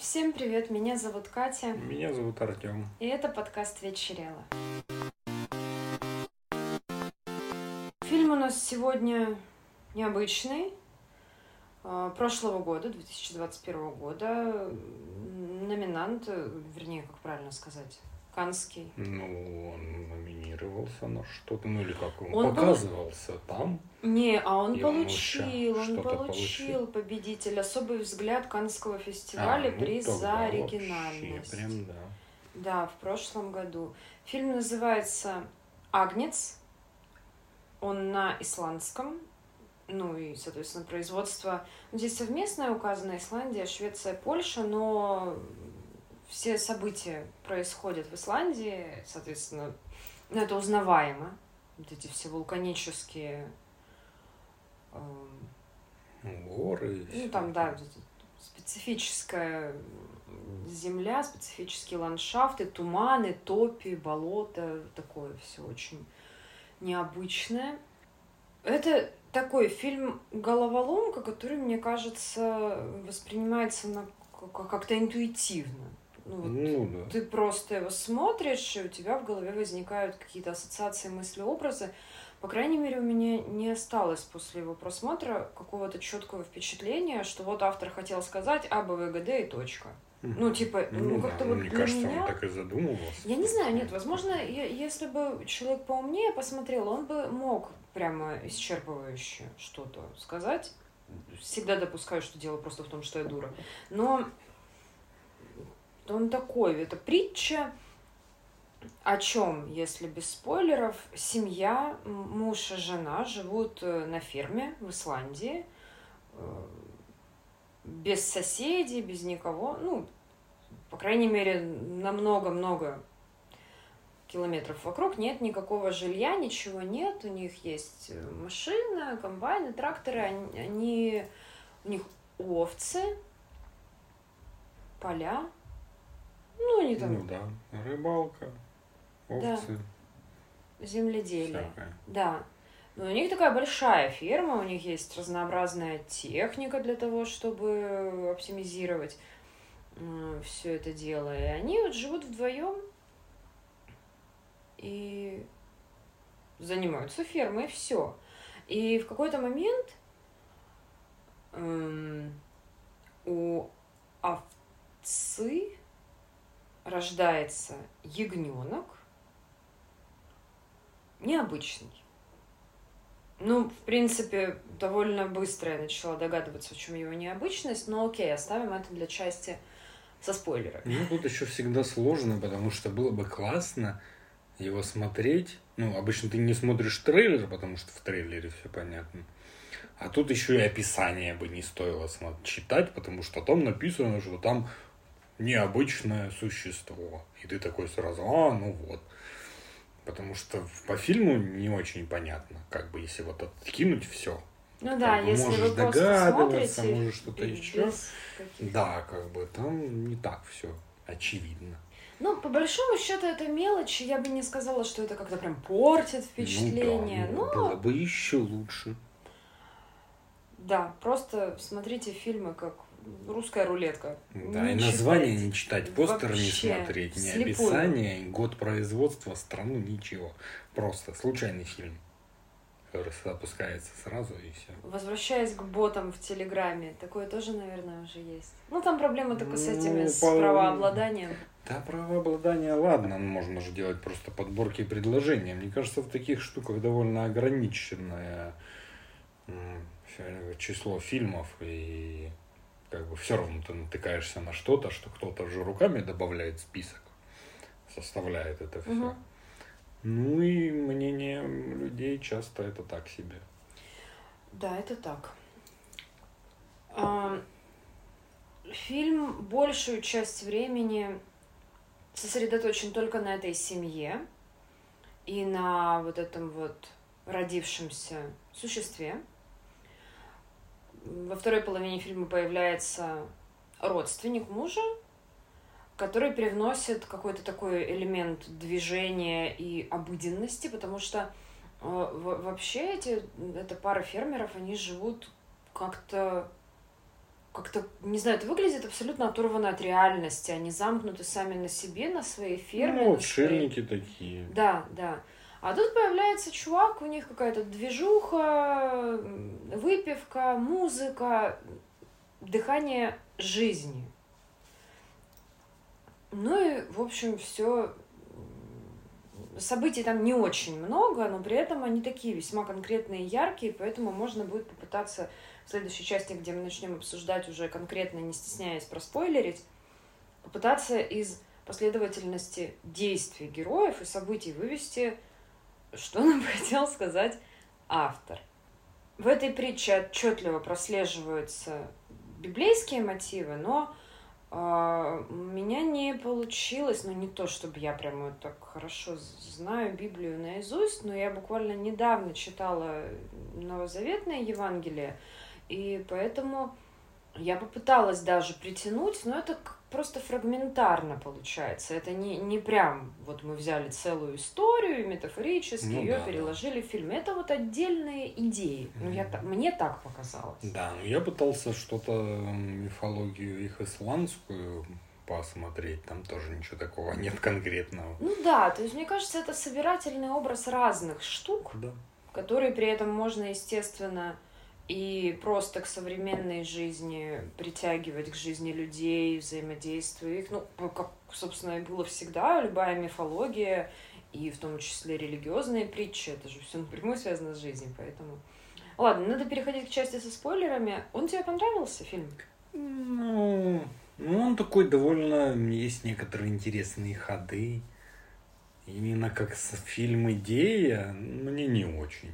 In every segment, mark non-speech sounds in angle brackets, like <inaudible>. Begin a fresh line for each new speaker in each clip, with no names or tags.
Всем привет, меня зовут Катя,
Меня зовут Артем.
и это подкаст «Вечерело». Фильм у нас сегодня необычный, э, прошлого года, 2021 года, номинант, вернее, как правильно сказать, Канский.
Ну, он номинировался на что-то, ну или как он,
Он был-
показывался там.
Не, а он
он
получил, он
что-то
получил
получил.
победитель, особый взгляд Канского фестиваля,
А, ну,
приз за оригинальность.
Прям да.
Да, в прошлом году. Фильм называется «Агнец». Он на исландском. Ну и, соответственно, производство... ну, Здесь совместное указано Исландия, Швеция, Польша, но все события происходят в Исландии, соответственно, ну, это узнаваемо. Вот эти все вулканические...
Ну, Горы.
ну, там, да, специфическая земля, специфические ландшафты, туманы, топи, болото, такое все очень необычное. Это такой фильм головоломка, который, мне кажется, воспринимается на как- как-то интуитивно. Ну, вот
Ну да.
ты просто его смотришь, и у тебя в голове возникают какие-то ассоциации, мысли, образы. По крайней мере, у меня не осталось после его просмотра какого-то четкого впечатления, что вот автор хотел сказать А, Б, В, Г, Д и точка. Ну, типа, ну,
да,
как-то вот
мне
для
кажется,
меня...
он так и задумывался.
Я не знаю, нет, возможно, е- если бы человек поумнее посмотрел, он бы мог прямо исчерпывающе что-то сказать. Всегда допускаю, что дело просто в том, что я дура. Но он такой, это притча о чем, если без спойлеров, семья, муж и жена живут э, на ферме в Исландии, э, без соседей, без никого, ну, по крайней мере, на много-много километров вокруг нет никакого жилья, ничего нет. У них есть э, машина, комбайны, тракторы. Они, они- у них овцы, поля. Ну, они там
Ну да. Рыбалка,
Да.
овцы,
земледелие.
всякое.
Да. Но у них такая большая ферма, у них есть разнообразная техника для того, чтобы оптимизировать все это дело. И они вот живут вдвоем и занимаются фермой, и все. И в какой-то момент м, у овцы рождается ягненок необычный. Ну, в принципе, довольно быстро я начала догадываться, в чем его необычность, но окей, оставим это для части со спойлерами.
Ну, тут еще всегда сложно, потому что было бы классно его смотреть. Ну, обычно ты не смотришь трейлер, потому что в трейлере все понятно. А тут еще и описание бы не стоило читать, потому что там написано, что там необычное существо. И ты такой сразу, а, ну вот. Потому что по фильму не очень понятно, как бы если вот откинуть все.
Ну да,
Как бы
если
можешь
вы
догадываться, может что-то еще. Да, как бы там не так все очевидно.
Ну, по большому счету, это мелочи. Я бы не сказала, что это как-то прям портит впечатление.
Ну, да, ну,
но
было бы еще лучше.
да, просто смотрите фильмы как русская рулетка.
Да, и
Не
название
читайте.
не читать, постер не
Вообще,
смотреть, ни
слепую.
описание, год производства, страну, ничего. Просто случайный фильм, запускается сразу и все.
Возвращаясь к ботам в Телеграме, такое тоже, наверное, уже есть. Ну, там проблема только с этими,
Ну,
с
по-
правообладанием.
Да, правообладание, ладно, ну, можно же делать просто подборки и предложения. Мне кажется, в таких штуках довольно ограниченное число фильмов, и как бы все равно ты натыкаешься на что-то, что кто-то же руками добавляет список, составляет это все.
Мгм.
Ну и мнение людей часто это так себе.
Да, это так. А, Фильм большую часть времени сосредоточен только на этой семье и на вот этом вот родившемся существе. Во второй половине фильма появляется родственник мужа, который привносит какой-то такой элемент движения и обыденности, потому что э, во- вообще эти, эта пара фермеров, они живут как-то как-то, не знаю, это выглядит абсолютно оторвано от реальности. Они замкнуты сами на себе, на своей ферме.
Ну,
на своей-
отшельники такие.
Да, да. А тут появляется чувак, у них какая-то движуха, выпивка, музыка, дыхание жизни. Ну и, в общем, все. Событий там не очень много, но при этом они такие весьма конкретные и яркие, поэтому можно будет попытаться в следующей части, где мы начнем обсуждать уже конкретно, не стесняясь проспойлерить, попытаться из последовательности действий героев и событий вывести, что нам <laughs> хотел сказать автор. В этой притче отчетливо прослеживаются библейские мотивы, но а, у меня не получилось, ну не то, чтобы я прямо вот так хорошо знаю Библию наизусть, но я буквально недавно читала Новозаветное Евангелие, и поэтому я попыталась даже притянуть, но это просто фрагментарно получается. Это не, не прям вот мы взяли целую историю, метафорически
Ну
ее
да, да.
переложили в фильм. Это вот отдельные идеи. Ну, я, мне так показалось.
Да, ну я пытался что-то мифологию их исландскую посмотреть, там тоже ничего такого нет конкретного.
Ну да, то есть мне кажется, это собирательный образ разных штук,
Да.
которые при этом можно, естественно, и просто к современной жизни притягивать к жизни людей, взаимодействуя их. Ну, как, собственно, и было всегда, любая мифология, и в том числе религиозные притчи, это же все напрямую связано с жизнью, поэтому... Ладно, надо переходить к части со спойлерами. Он тебе понравился, фильм?
Ну, ну, он такой довольно... Есть некоторые интересные ходы. Именно как фильм «Идея» мне не очень.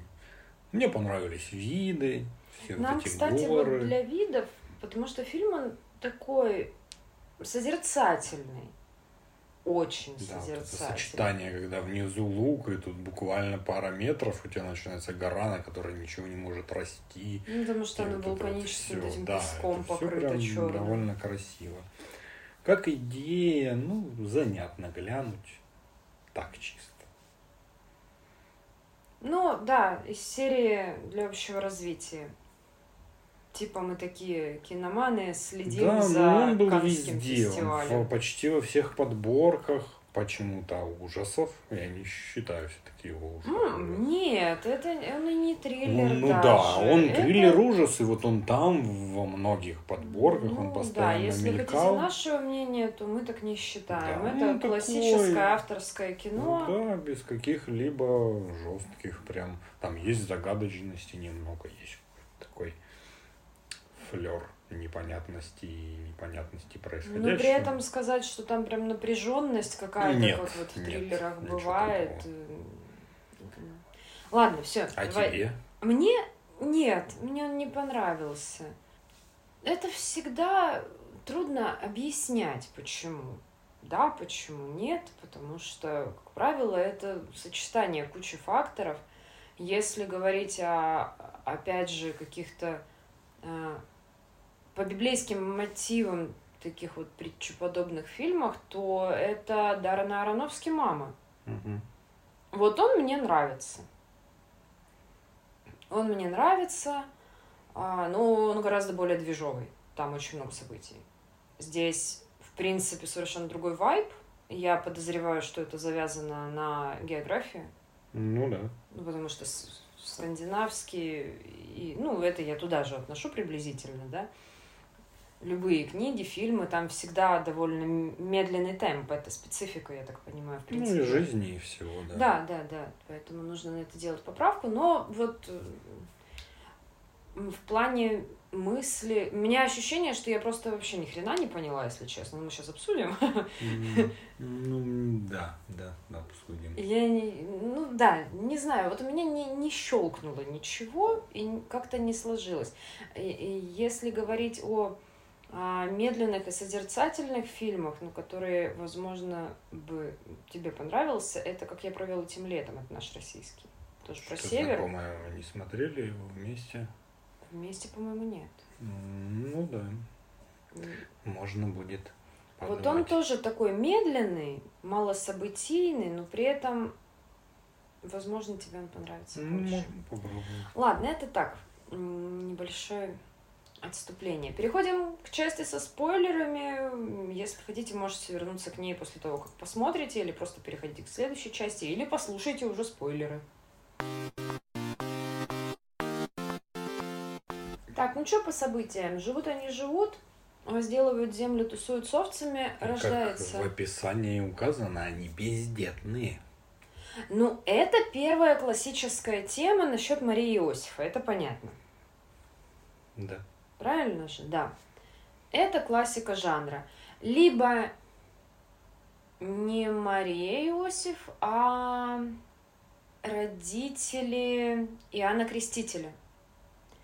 Мне понравились виды, все
Нам,
вот эти
кстати,
горы.
вот для видов, потому что фильм он такой созерцательный. Очень
Да, вот
созерцательный.
сочетание, когда внизу луг, и тут буквально пара метров у тебя начинается гора, на которой ничего не может расти.
Ну, потому что
И
оно
вот вот
вулканическим
всё,
этим
да,
песком
прям
черным.
довольно красиво. Как идея, ну, занятно глянуть. Так чисто.
Ну, да, из серии для общего развития. Типа мы такие киноманы, следим
да,
за
но он был
Каннским
везде. Он
фестивалем.
в- почти во всех подборках почему-то ужасов. Я не считаю все-таки его ужасом.
нет, это он и не
Ну,
триллер
ну
даже.
да, он
Это-
триллер ужас, и вот он там во многих подборках, он
Ну,
постоянно
Да, если
мелькал.
хотите нашего мнения, то мы так не считаем.
Да,
Это
ну,
классическое
такой-
авторское кино.
Ну да, без каких-либо жестких прям. Там есть загадочности немного, есть такой флер непонятности и непонятности происходящего.
Но при этом сказать, что там прям напряженность какая-то,
Нет,
как вот в
нет,
триллерах бывает.
такого.
э, Ладно, все.
А тебе?
Мне нет, мне он не понравился. Это всегда трудно объяснять, почему. Да, почему нет, потому что, как правило, это сочетание кучи факторов. Если говорить о, опять же, каких-то э, по библейским мотивам таких вот притчеподобных фильмах, то это Даррена Аронофски «Мама».
Мгм.
Вот он мне нравится. Он мне нравится, а, но он гораздо более движовый. Там очень много событий. Здесь, в принципе, совершенно другой вайб. Я подозреваю, что это завязано на географии.
Ну да.
Ну, потому что с- скандинавские, и, ну, это я туда же отношу приблизительно, да. Любые книги, фильмы, там всегда довольно медленный темп. Это специфика, я так понимаю, в
Ну
принципе.
и жизни, и всего, да.
Да, да, да. Поэтому нужно на это делать поправку. Но вот в плане мысли... У меня ощущение, что я просто вообще ни хрена не поняла, если честно. Мы сейчас обсудим.
Ну, да, да, да, обсудим.
Я не... Ну да, не знаю. Вот у меня не, не щелкнуло ничего и как-то не сложилось. Если говорить о медленных и созерцательных фильмах, ну, которые, возможно, бы тебе понравился, это «Как я провел этим летом», это наш российский. Тоже про
Что-то
север.
вы не смотрели его вместе?
Вместе, по-моему, нет.
Ну да, можно будет
Вот он
подумать.
тоже такой медленный, малособытийный, но при этом, возможно, тебе он понравится
Ну,
больше. Ладно, это так, небольшой отступление. Переходим к части со спойлерами. Если хотите, можете вернуться к ней после того, как посмотрите, или просто переходите к следующей части, или послушайте уже спойлеры. Так, ну что по событиям? Живут они живут, возделывают землю, тусуют с овцами, рождается...
Как в описании указано, они бездетные.
Ну, это первая классическая тема насчет Марии Иосифа, это понятно.
Да.
Правильно же? Да. Это классика жанра. Либо не Мария Иосиф, а родители Иоанна Крестителя.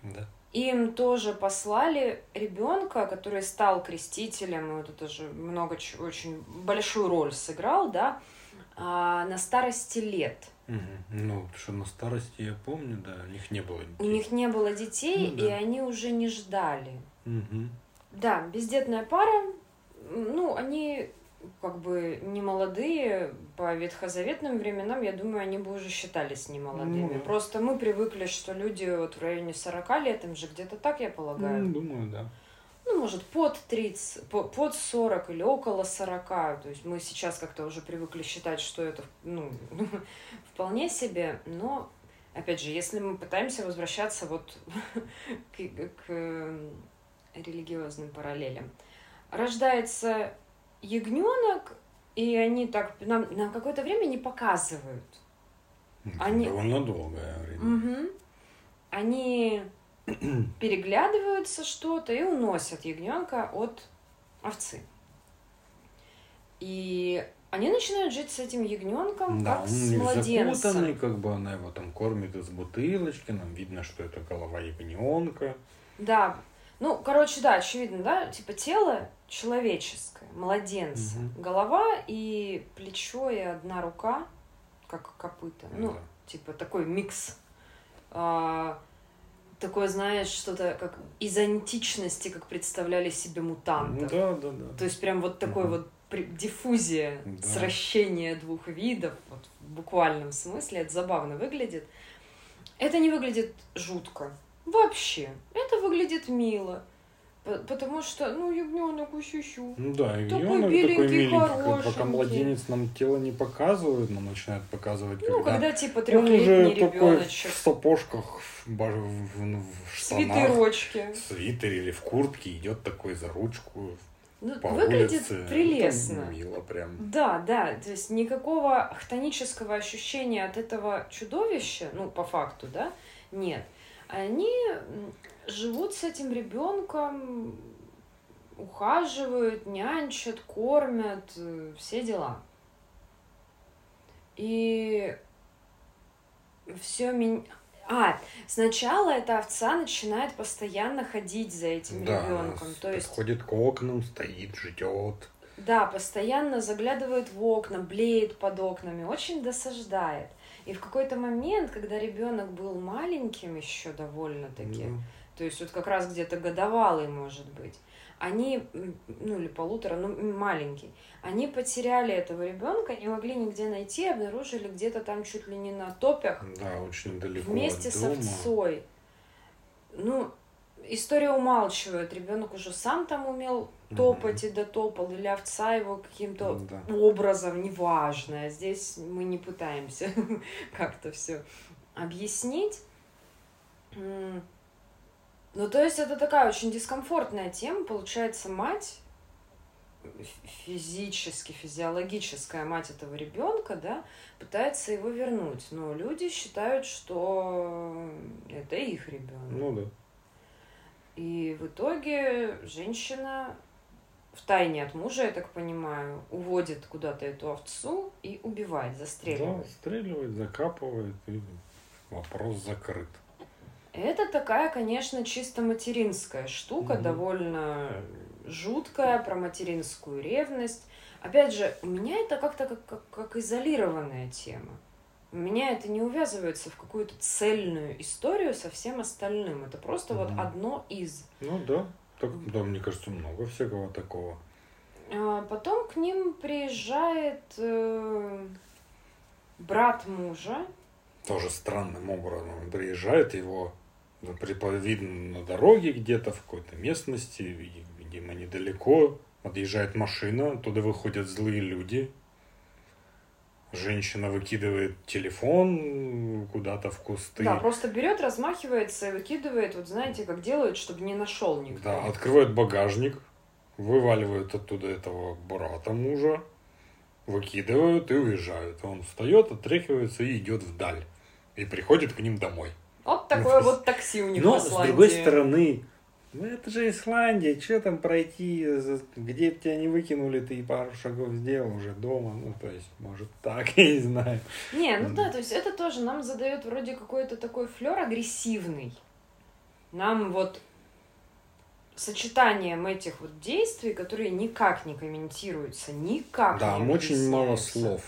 Да.
Им тоже послали ребенка, который стал крестителем, вот это же много очень большую роль сыграл, да, а, на старости лет.
Угу. Ну, что на старости я помню, да, у них не было детей.
У них не было детей,
Ну да.
и они уже не ждали.
Угу.
Да, бездетная пара, ну, они как бы не молодые, по ветхозаветным временам, я думаю, они бы уже считались не молодыми.
Ну.
Просто мы привыкли, что люди вот в районе 40 лет, им же где-то так, я полагаю.
Ну, думаю, да.
Ну, может, под 30, по- под 40 или около 40. То есть мы сейчас как-то уже привыкли считать, что это, ну, <laughs> вполне себе. Но, опять же, если мы пытаемся возвращаться вот <laughs> к, к э, религиозным параллелям. Рождается ягненок, и они так нам на какое-то время не показывают. Они-
Довольно долгое время.
Мгм. Они <clears throat> переглядываются что-то и уносят ягненка от овцы. И они начинают жить с этим ягненком,
Да,
как
он
с младенцем.
закутанный, как бы она его там кормит из бутылочки, нам видно, что это голова ягненка.
Да. Ну, короче, да, очевидно, да, типа тело человеческое, младенца,
Мгм.
голова и плечо и одна рука, как копыта. Ну,
Да.
типа такой микс. А, такое, знаешь, что-то как из античности, как представляли себе мутантов.
Да, да, да.
То есть прям вот такой
Мгм.
вот диффузия,
Да.
сращение двух видов, вот в буквальном смысле, это забавно выглядит. Это не выглядит жутко. Вообще. Это выглядит мило. Потому что, ну, ягненок ущущу.
Ну да, и
Такой
такой миленький, как- пока
хорошенький.
младенец нам тело не показывают, нам начинают показывать,
Ну,
когда,
когда типа
он
трехлетний
уже такой
ребеночек.
в сапожках, в, в- в- в штанах,
Свитерочки.
в свитере или в куртке, идет такой за ручку
Ну,
по
выглядит
улице.
прелестно.
Это мило прям.
Да, да, то есть никакого хтонического ощущения от этого чудовища, ну, по факту, да, нет. Они живут с этим ребенком, ухаживают, нянчат, кормят, э, все дела. И все меня... А, сначала эта овца начинает постоянно ходить за этим
Да,
ребенком. То есть
подходит к окнам, стоит, ждет.
да, постоянно заглядывает в окна, блеет под окнами, очень досаждает. И в какой-то момент, когда ребенок был маленьким еще довольно-таки,
Ну,
то есть вот как раз где-то годовалый, может быть, они, ну или полутора, ну маленький, они потеряли этого ребенка, не могли нигде найти, обнаружили где-то там чуть ли не на топях
да, очень далеко
вместе
от
с
дома.
овцой. Ну, история умалчивает. Ребенок уже сам там умел топать и дотопал, или овца его каким-то
Да.
образом, неважно. Здесь мы не пытаемся <laughs> как-то все объяснить. Ну, то есть это такая очень дискомфортная тема. Получается, мать физически, физиологическая мать этого ребенка, да, пытается его вернуть. Но люди считают, что это их ребенок.
Ну да.
И в итоге женщина в тайне от мужа, я так понимаю, уводит куда-то эту овцу и убивает,
Да,
застреливает.
стреливает, закапывает, и вопрос закрыт.
Это такая, конечно, чисто материнская штука,
Мгм.
довольно жуткая, про материнскую ревность. Опять же, у меня это как-то как, как, как изолированная тема. У меня это не увязывается в какую-то цельную историю со всем остальным. Это просто вот
Мгм.
одно из.
Ну да, так, да, мне кажется, много всякого такого.
А Потом к ним приезжает э, брат мужа.
Тоже странным образом. Он приезжает, его видно на дороге где-то в какой-то местности, видимо, недалеко. Подъезжает машина, туда выходят злые люди. Женщина выкидывает телефон куда-то в кусты.
Да, просто берет, размахивается и выкидывает, вот знаете, как делают, чтобы не нашел никто.
Да, открывают багажник, вываливают оттуда этого брата мужа, выкидывают и уезжают. Он встает, отряхивается и идет вдаль. И приходит к ним домой.
Вот такое ну, вот такси у них
Но, с другой стороны, ну это же Исландия, что там пройти, где тебя не выкинули, ты пару шагов сделал уже дома, ну то есть, может так, <laughs> я не знаю.
Не, ну да, то есть это тоже нам задает вроде какой-то такой флер агрессивный. Нам вот сочетанием этих вот действий, которые никак не комментируются, никак
да,
не
очень мало слов.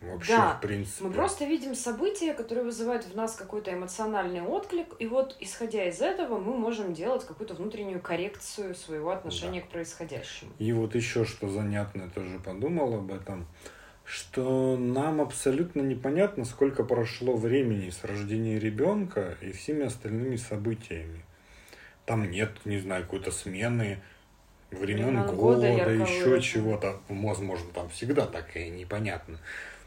Вообще,
да,
в принципе.
мы просто видим события, которые вызывают в нас какой-то эмоциональный отклик, и вот, исходя из этого, мы можем делать какую-то внутреннюю коррекцию своего отношения да. к происходящему.
И вот еще что занятно, тоже подумал об этом, что нам абсолютно непонятно, сколько прошло времени с рождения ребенка и всеми остальными событиями. Там нет, не знаю, какой-то смены времен года, года еще чего-то. Возможно, там всегда так и непонятно.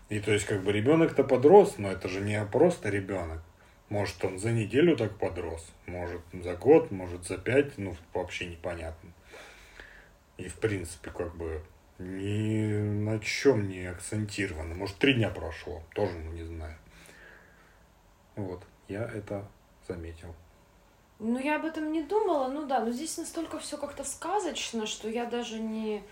И то есть, как бы ребенок-то подрос, но это же не просто ребенок. Может, он за неделю так подрос, может, за год, может, за пять, ну, вообще непонятно. И, в принципе, как бы ни на чем не акцентировано. Может, три дня прошло, тоже не знаю. Вот, я это заметил.
Ну, я об этом не думала, ну да, но здесь настолько все как-то сказочно, что я даже не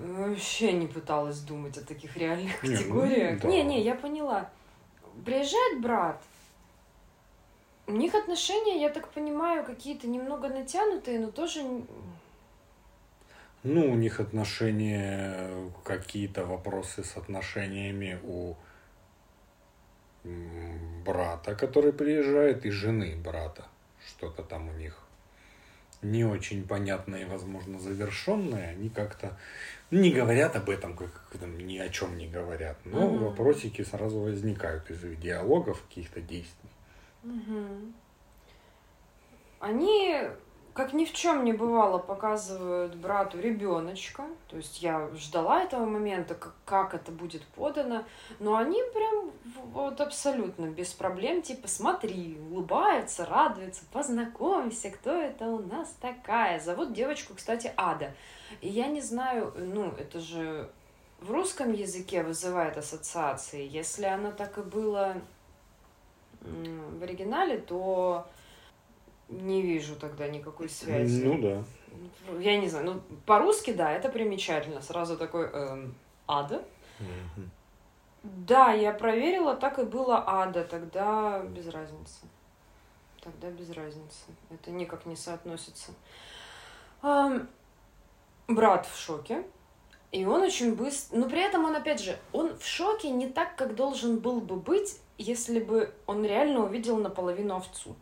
Вообще не пыталась думать о таких реальных не, ну, категориях. Ну, да. Не, не, я поняла. Приезжает брат. У них отношения, я так понимаю, какие-то немного натянутые, но тоже...
Ну, у них отношения, какие-то вопросы с отношениями у брата, который приезжает, и жены брата. Что-то там у них не очень понятное и, возможно, завершенное. Они как-то не говорят об этом, как там, ни о чем не говорят, но угу. вопросики сразу возникают из их диалогов, каких-то действий.
Угу. Они, как ни в чем не бывало, показывают брату ребеночка. То есть я ждала этого момента, как, как это будет подано. Но они прям вот абсолютно без проблем, типа, смотри, улыбается, радуется, познакомься, кто это у нас такая. Зовут девочку, кстати, Ада. И я не знаю, ну, это же в русском языке вызывает ассоциации. Если оно так и было в оригинале, то не вижу тогда никакой связи.
Ну да.
Я не знаю, ну по-русски, да, это примечательно. Сразу такой эм, ада. Да, я проверила, так и было ада, тогда без разницы. Тогда без разницы. Это никак не соотносится. Эм, брат в шоке, и он очень быстро... Но при этом он, опять же, он в шоке не так, как должен был бы быть, если бы он реально увидел наполовину овцу.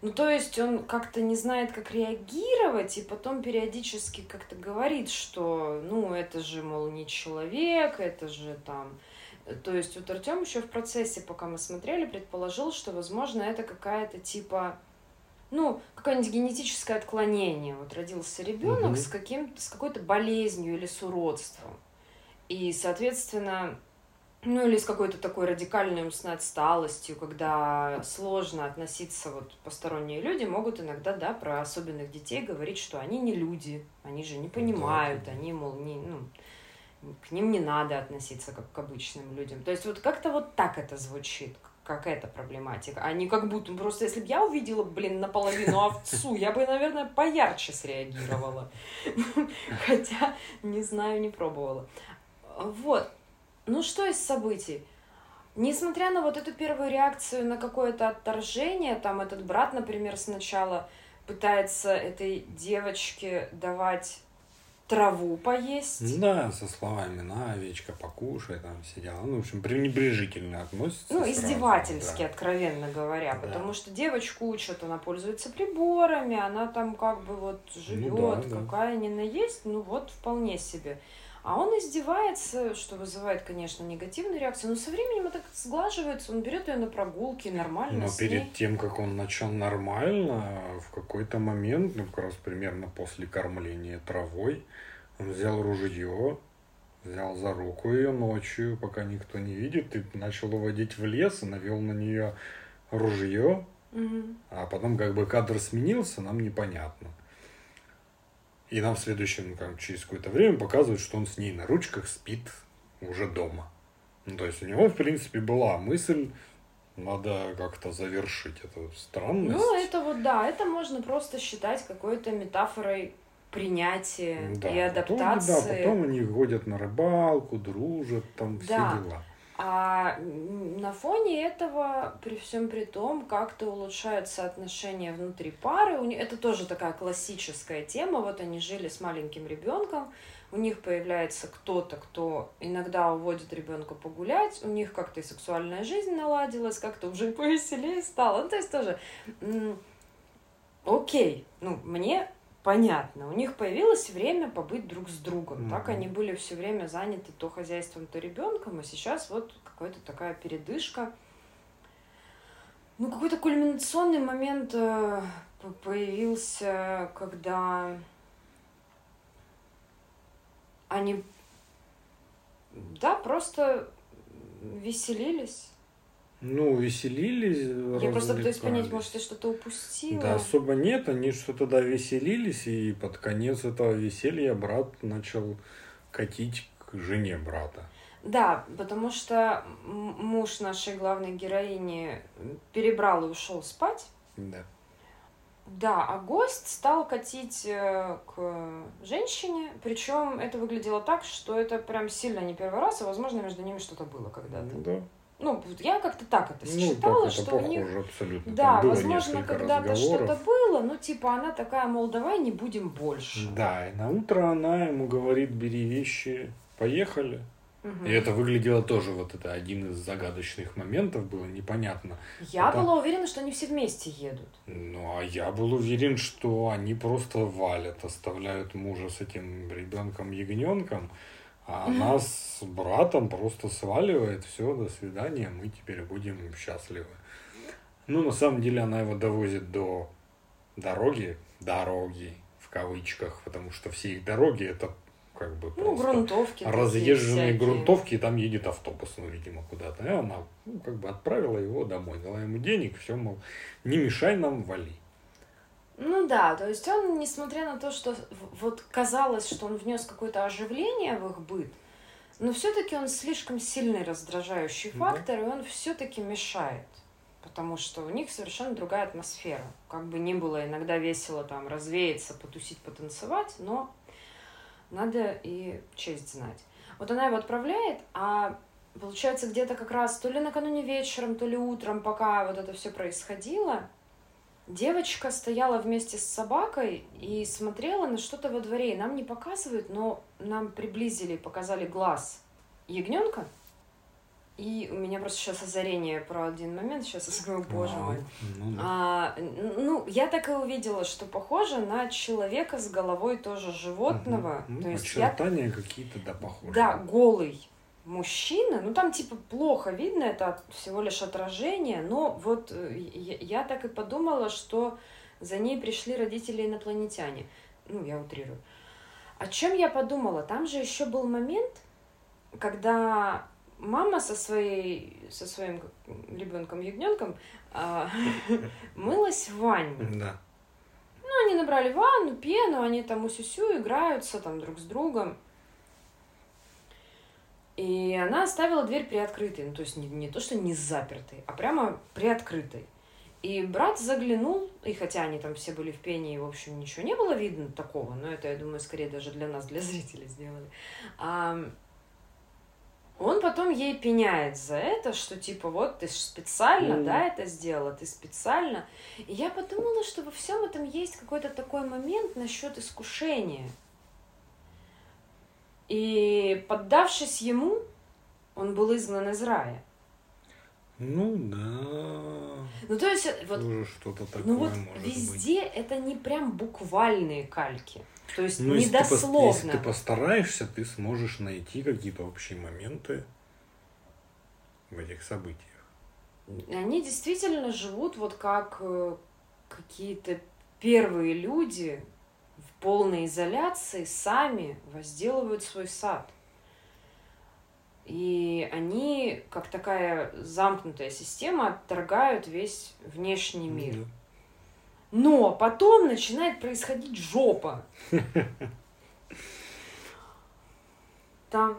Ну, то есть он как-то не знает, как реагировать, и потом периодически как-то говорит, что, ну, это же, мол, не человек, это же там... То есть вот Артем еще в процессе, пока мы смотрели, предположил, что, возможно, это какая-то типа ну, какое-нибудь генетическое отклонение. Вот родился ребенок угу. с, каким с какой-то болезнью или с уродством. И, соответственно, ну или с какой-то такой радикальной умственной отсталостью, когда сложно относиться, вот посторонние люди могут иногда, да, про особенных детей говорить, что они не люди, они же не понимают, да. они, мол, не, ну, к ним не надо относиться как к обычным людям. То есть вот как-то вот так это звучит, как эта проблематика, а не как будто просто если бы я увидела, блин, наполовину овцу, я бы, наверное, поярче среагировала. <laughs> Хотя, не знаю, не пробовала. Вот. Ну что из событий? Несмотря на вот эту первую реакцию на какое-то отторжение, там этот брат, например, сначала пытается этой девочке давать траву поесть.
Да, со словами «на, овечка, покушай», там сидела. Ну, в общем, пренебрежительно относится.
Ну, сразу, издевательски, да. откровенно говоря, да. потому что девочку учат, она пользуется приборами, она там как бы вот живет, ну, да, какая да. ни на есть, ну вот вполне себе. А он издевается, что вызывает, конечно, негативную реакцию, но со временем это сглаживается, он берет ее на прогулки, нормально
Но
с ней.
перед тем, как он начал нормально, в какой-то момент, ну, как раз примерно после кормления травой, он взял ружье, взял за руку ее ночью, пока никто не видит, и начал уводить в лес и навел на нее ружье,
Мгм.
а потом как бы кадр сменился, нам непонятно. И нам в следующем, как, через какое-то время показывают, что он с ней на ручках спит уже дома. Ну, то есть у него, в принципе, была мысль, надо как-то завершить эту странность.
Ну, это вот, да, это можно просто считать какой-то метафорой принятия
Да,
и
потом,
адаптации.
да, потом они ходят на рыбалку, дружат, там все
Да.
дела.
А на фоне этого, при всем при том, как-то улучшаются отношения внутри пары. Это тоже такая классическая тема. Вот они жили с маленьким ребенком, у них появляется кто-то, кто иногда уводит ребенка погулять, у них как-то и сексуальная жизнь наладилась, как-то уже <laughs> повеселее стало. Ну, то есть тоже окей, ну, мне понятно. У них появилось время побыть друг с другом. Так
Мгм.
они были все время заняты то хозяйством, то ребенком, а сейчас вот какая-то такая передышка. Ну, какой-то кульминационный момент э, появился, когда они, да, просто веселились.
Ну, веселились,
Я просто пытаюсь понять, может, я что-то упустила.
Да, особо нет, они что-то да веселились, и под конец этого веселья брат начал катить к жене брата.
Да, потому что муж нашей главной героини перебрал и ушел спать.
Да.
Да, а гость стал катить э, к женщине, причем это выглядело так, что это прям сильно не первый раз, и, возможно, между ними что-то было когда-то.
Да.
Ну, я как-то так это
Ну,
считала,
так это
что у них...
абсолютно.
Да,
Там было
возможно, когда-то что-то было, ну, типа, она такая, мол, давай не будем больше.
Да, и на утро она ему говорит, бери вещи, поехали.
Мгм.
И это выглядело тоже вот это один из загадочных моментов, было непонятно.
Я
это-
была уверена, что они все вместе едут.
Ну, а я был уверен, что они просто валят, оставляют мужа с этим ребенком-ягненком, а она с братом просто сваливает, все, до свидания, мы теперь будем счастливы. Ну, на самом деле она его довозит до дороги, дороги в кавычках, потому что все их дороги это как бы
Ну,
просто
грунтовки.
разъезженные грунтовки, и там едет автобус, ну, видимо, куда-то. И она, ну, как бы отправила его домой, дала ему денег, все, мол, не мешай нам, вали.
Ну да, то есть он, несмотря на то, что вот казалось, что он внес какое-то оживление в их быт, но все-таки он слишком сильный раздражающий
Да.
фактор, и он все-таки мешает. Потому что у них совершенно другая атмосфера. Как бы ни было иногда весело там развеяться, потусить, потанцевать, но надо и честь знать. Вот она его отправляет, а получается где-то как раз то ли накануне вечером, то ли утром, пока вот это все происходило, девочка стояла вместе с собакой и смотрела на что-то во дворе. И нам не показывают, но нам приблизили, показали глаз ягненка. И у меня просто сейчас озарение про один момент, сейчас я скажу, боже мой.
Ну, да.
А, ну, я так и увидела, что похоже на человека с головой тоже животного.
Мгм.
То
Ну,
есть я
очертания какие-то, да, похожи.
да, голый мужчина, ну там типа плохо видно, это всего лишь отражение, но вот э, я, я так и подумала, что за ней пришли родители инопланетяне. Ну, я утрирую. О чем я подумала? Там же еще был момент, когда мама со своей со своим ребенком ягненком <laughs> мылась в ванне.
Да.
Ну, они набрали ванну, пену, они там усюсю играются там друг с другом. И она оставила дверь приоткрытой. Ну, то есть не, не то, что не запертой, а прямо приоткрытой. И брат заглянул, и хотя они там все были в пене, и, в общем, ничего не было видно такого, но это, я думаю, скорее даже для нас, для зрителей сделали. А, он потом ей пеняет за это, что типа вот ты специально,
Мгм.
да, это сделала, ты специально. И я подумала, что во всем этом есть какой-то такой момент насчет искушения. И поддавшись ему, он был изгнан из рая.
Ну, да.
Ну, то есть, э, вот,
Тоже что-то такое
ну вот
может быть.
везде это не прям буквальные кальки. То есть
Ну, если ты,
недословно.
если ты постараешься, ты сможешь найти какие-то общие моменты в этих событиях.
Они действительно живут вот как э, какие-то первые люди полной изоляции сами возделывают свой сад. И они, как такая замкнутая система, отторгают весь внешний мир.
Да.
Но потом начинает происходить жопа. <laughs> Там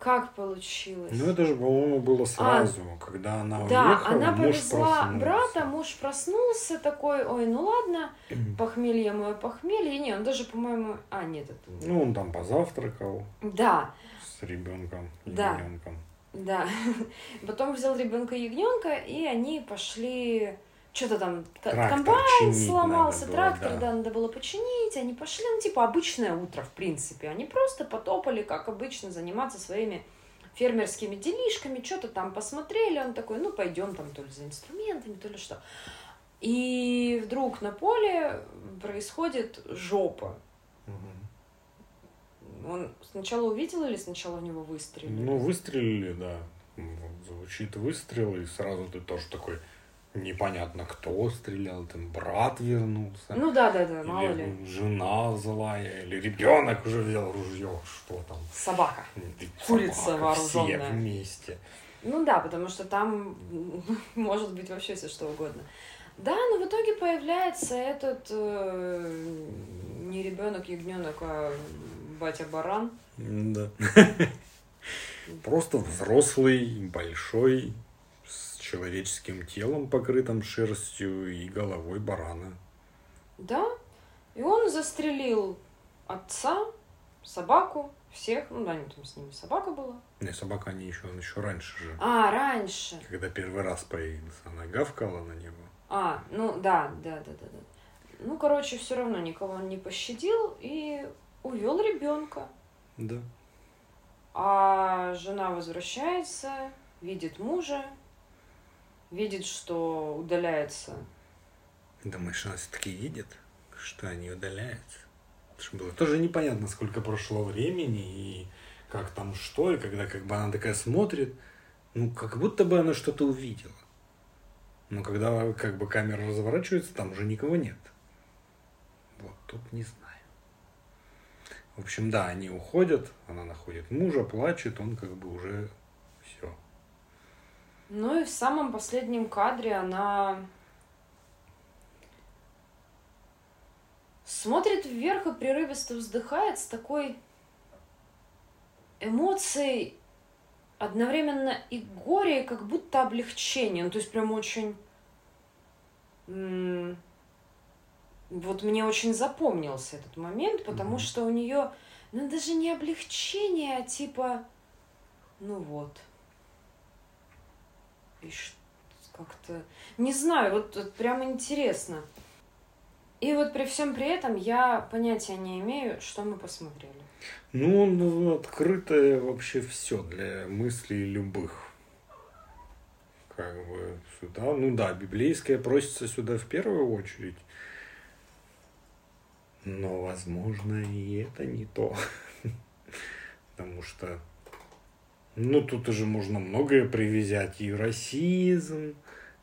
как получилось?
Ну, это же, по-моему, было сразу, когда она
А, Да,
уехала,
она
муж
повезла
проснулся.
брата, муж проснулся такой, ой, ну ладно, похмелье мое похмелье. Не, он даже, по-моему, а, нет, это...
Ну, он там позавтракал
Да,
с ребенком,
Да.
ягненком.
да. <laughs> Потом взял ребенка ягненка, и они пошли... Что-то там,
Трактор
комбайн сломался,
надо было,
трактор,
да.
да, надо было починить. Они пошли, ну, типа, обычное утро, в принципе. Они просто потопали, как обычно, заниматься своими фермерскими делишками, что-то там посмотрели, он такой, ну, пойдем там то ли за инструментами, то ли что. И вдруг на поле происходит жопа.
Мгм.
Он сначала увидел или сначала в него выстрелили?
Ну, выстрелили, да. Вот Звучит выстрел, и сразу ты тоже такой, непонятно, кто стрелял, там брат вернулся.
Ну да, да, да, мало
или
ли.
жена злая, или ребенок уже взял ружье, что там.
Собака. Курица
собака,
вооруженная.
Все вместе.
Ну да, потому что там <laughs> может быть вообще все что угодно. Да, но в итоге появляется этот э, не ребенок ягненок, а батя баран.
Да. <laughs> Просто взрослый, большой, человеческим телом, покрытым шерстью и головой барана.
Да, и он застрелил отца, собаку, всех. Ну да, там с ними собака была.
Не, собака не еще, он еще раньше же.
А, раньше.
Когда первый раз появился, она гавкала на него.
А, ну да, да, да, да, да. Ну, короче, все равно никого он не пощадил и увел ребенка.
Да.
А жена возвращается, видит мужа, видит, что удаляется.
Думаешь, она все-таки видит, что они удаляются? Это ж было тоже непонятно, сколько прошло времени и как там что, и когда как бы она такая смотрит, ну, как будто бы она что-то увидела. Но когда как бы камера разворачивается, там уже никого нет. Вот тут не знаю. В общем, да, они уходят, она находит мужа, плачет, он как бы уже.
Ну и в самом последнем кадре она смотрит вверх и прерывисто вздыхает с такой эмоцией одновременно и горе, и как будто облегчение. Ну, то есть прям очень... Вот мне очень запомнился этот момент, потому
Мгм.
что у нее, ну, даже не облегчение, а типа, ну вот. И как-то... Не знаю, вот, вот прям интересно. И вот при всем при этом я понятия не имею, что мы посмотрели.
Ну, ну, открытое вообще все для мыслей любых. Как бы сюда, ну да, библейское просится сюда в первую очередь. Но, возможно, и это не то. <laughs> Потому что, ну, тут уже можно многое привязать. И расизм,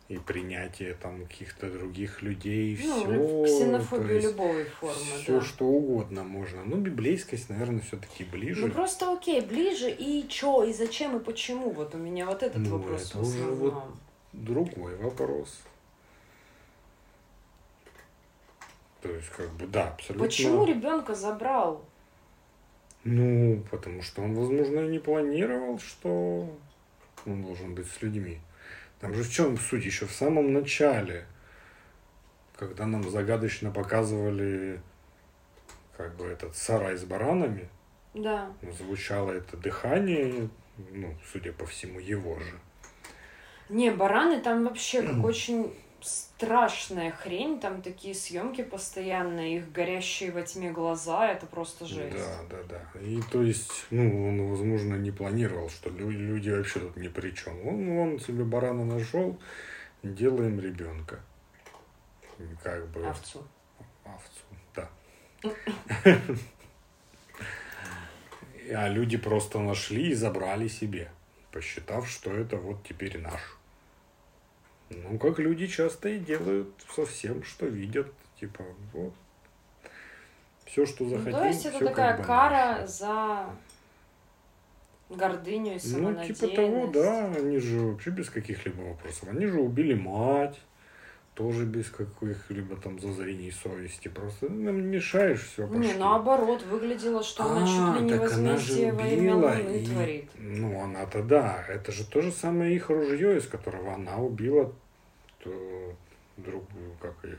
и принятие там каких-то других людей,
Ну,
все.
ксенофобию любой формы,
Все
да.
что угодно можно. Ну, библейскость, наверное, все-таки ближе.
Ну просто окей, ближе и чё, и зачем, и почему? Вот у меня вот этот
Ну,
вопрос
это уже вот другой вопрос. То есть, как бы, да, абсолютно.
Почему ребенка забрал?
Ну, потому что он, возможно, и не планировал, что он должен быть с людьми. Там же в чем суть? Еще в самом начале, когда нам загадочно показывали как бы этот сарай с баранами,
Да.
звучало это дыхание, ну, судя по всему, его же.
Не, бараны там вообще как <clears throat> очень страшная хрень, там такие съемки постоянные, их горящие во тьме глаза, это просто жесть.
Да, да, да. И то есть, ну, он, возможно, не планировал, что лю- люди вообще тут ни при чем. Он, он себе барана нашел, делаем ребенка. Как бы
Овцу.
овцу, да. <laughs> А люди просто нашли и забрали себе, посчитав, что это вот теперь наш. Ну, как люди часто и делают со всем, что видят. Типа, вот. Все, что захотим,
Ну, то есть это такая
как бы
кара
наше.
за гордыню и
Ну,
самонадеянность.
типа того, да. Они же вообще без каких-либо вопросов. Они же убили мать. Тоже без каких-либо там зазрений совести. Просто нам мешаешь, все
Не, наоборот, выглядело, что она чуть ли не
А, же
возмездие во имя Луны
и-
творит.
Ну, она-то да. Это же то же самое их ружье, из которого она убила ту другую, как ее.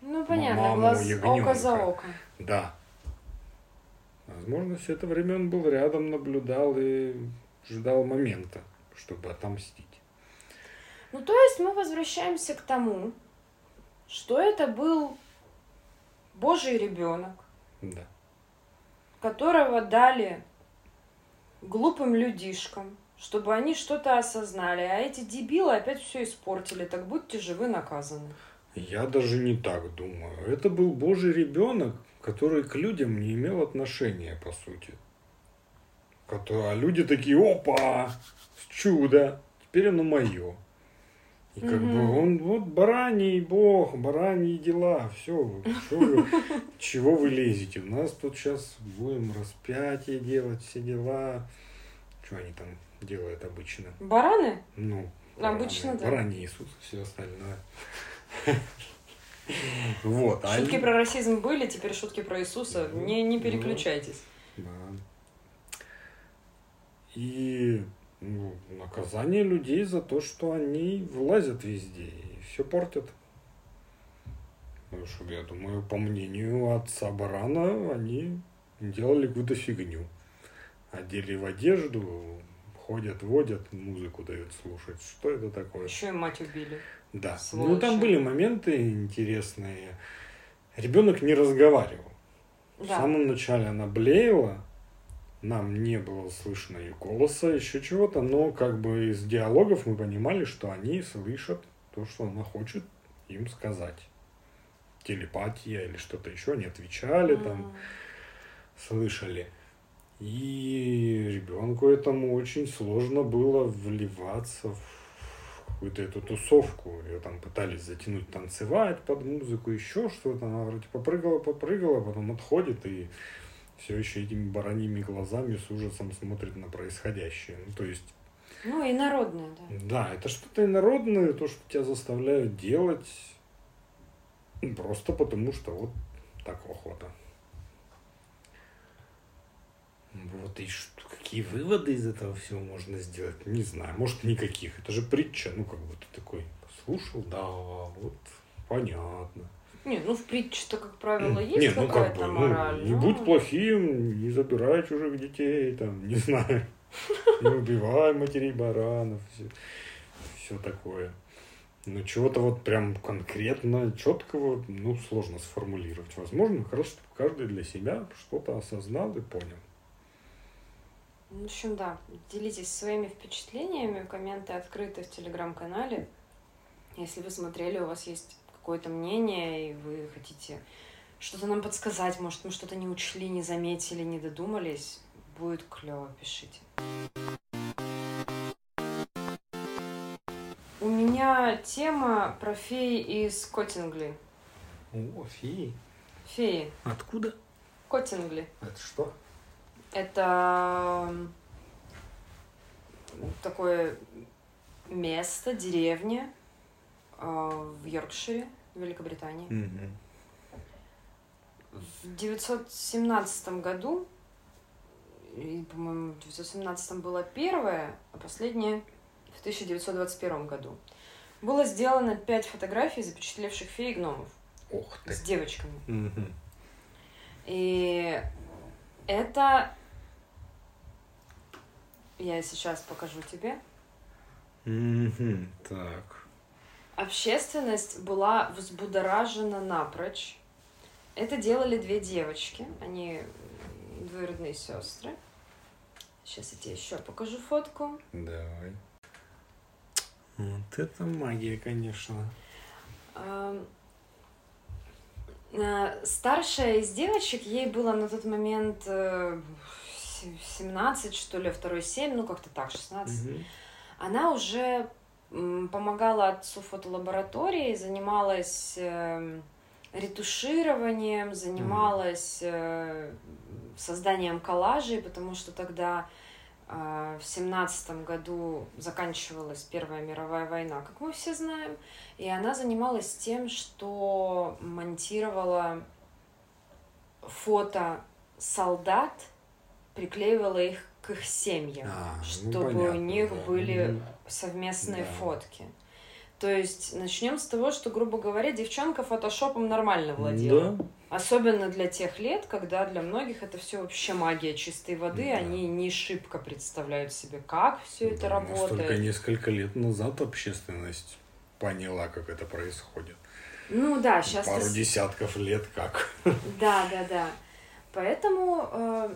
Ну, понятно,
маму
глаз
ягнёнка.
око за око.
Да. Возможно, все это время он был рядом, наблюдал и ждал момента, чтобы отомстить.
Ну, то есть мы возвращаемся к тому, что это был Божий ребенок,
Да.
которого дали глупым людишкам, чтобы они что-то осознали, а эти дебилы опять все испортили, так будьте же вы наказаны.
Я даже не так думаю. Это был Божий ребенок, который к людям не имел отношения, по сути. А люди такие, опа, чудо, теперь оно мое. И как
Мгм.
бы он, вот бараний бог, бараньи дела, все, чего вы лезете? У нас тут сейчас будем распятие делать, все дела. Что они там делают обычно?
Бараны?
Ну,
Обычно,
бараны,
да.
бараний Иисус, все остальное. Вот. а
Шутки
они-
про расизм были, теперь шутки про Иисуса.
Ну,
Не, не
ну.
переключайтесь.
Да. И ну, наказание людей за то, что они влазят везде и все портят. Потому что, я думаю, по мнению отца Барана, они делали какую-то фигню. Одели в одежду, ходят, водят, музыку дают слушать. Что это такое?
Еще и мать убили.
Да.
Сволочи.
Ну, там были моменты интересные. Ребенок не разговаривал. В
Да.
самом начале она блеяла, нам не было слышно ее голоса, еще чего-то, но как бы из диалогов мы понимали, что они слышат то, что она хочет им сказать. Телепатия или что-то еще, они отвечали там,
М.
слышали. И ребенку этому очень сложно было вливаться в какую-то эту тусовку. Ее там пытались затянуть танцевать под музыку, еще что-то. Она вроде попрыгала, попрыгала, потом отходит и все еще этими бараньими глазами с ужасом смотрит на происходящее. Ну, то есть,
Ну и народное, да.
да, это что-то инородное, то, что тебя заставляют делать ну, просто потому, что вот так охота. Вот и что, какие выводы из этого всего можно сделать? Не знаю, может никаких. Это же притча, ну как бы ты такой послушал, да, вот понятно.
Не, ну в притче-то, как правило, есть
Не, ну как
какая-то
бы, ну,
мораль.
не
но-
будь плохим, не забирай чужих детей, там, не знаю, <laughs> не убивай матерей баранов, все, такое. Ну, чего-то вот прям конкретно, четкого, ну, сложно сформулировать. Возможно, хорошо, чтобы каждый для себя что-то осознал и понял.
В общем, да, делитесь своими впечатлениями, комменты открыты в телеграм-канале. Если вы смотрели, у вас есть какое-то мнение, и вы хотите что-то нам подсказать, может, мы что-то не учли, не заметили, не додумались, будет клево, пишите. У меня тема про феи из Коттингли.
О, феи.
Феи.
Откуда?
Коттингли.
Это что?
Это такое место, деревня э, в Йоркшире, в Великобритании. В 917 году, и, по-моему, в 917 было первое, а последнее в 1921 году, было сделано пять фотографий, запечатлевших фей и гномов
Ох ты.
с девочками.
Мгм.
И это я сейчас покажу тебе.
Мгм. Так.
Общественность была взбудоражена напрочь. Это делали две девочки, они двоюродные сестры. Сейчас я тебе еще покажу фотку.
Давай. Вот это магия, конечно.
Э, Старшая из девочек, ей было на тот момент э, 17, что ли, второй 7, ну как-то так, 16.
Мгм.
Она уже помогала отцу фотолаборатории, занималась эм, ретушированием, занималась э, созданием коллажей, потому что тогда э, в семнадцатом году заканчивалась Первая мировая война, как мы все знаем, и она занималась тем, что монтировала фото солдат, приклеивала их к их семьям,
А, ну,
чтобы у
понятно,
них
да.
были. Совместные
Да.
фотки. То есть начнем с того, что, грубо говоря, девчонка фотошопом нормально владела.
Да.
Особенно для тех лет, когда для многих это все вообще магия чистой воды,
Да.
они не шибко представляют себе, как все это
Да, Только
работает.
несколько лет назад общественность поняла, как это происходит.
Ну да, сейчас
Пару десятков лет как.
Да, да, да. Поэтому э,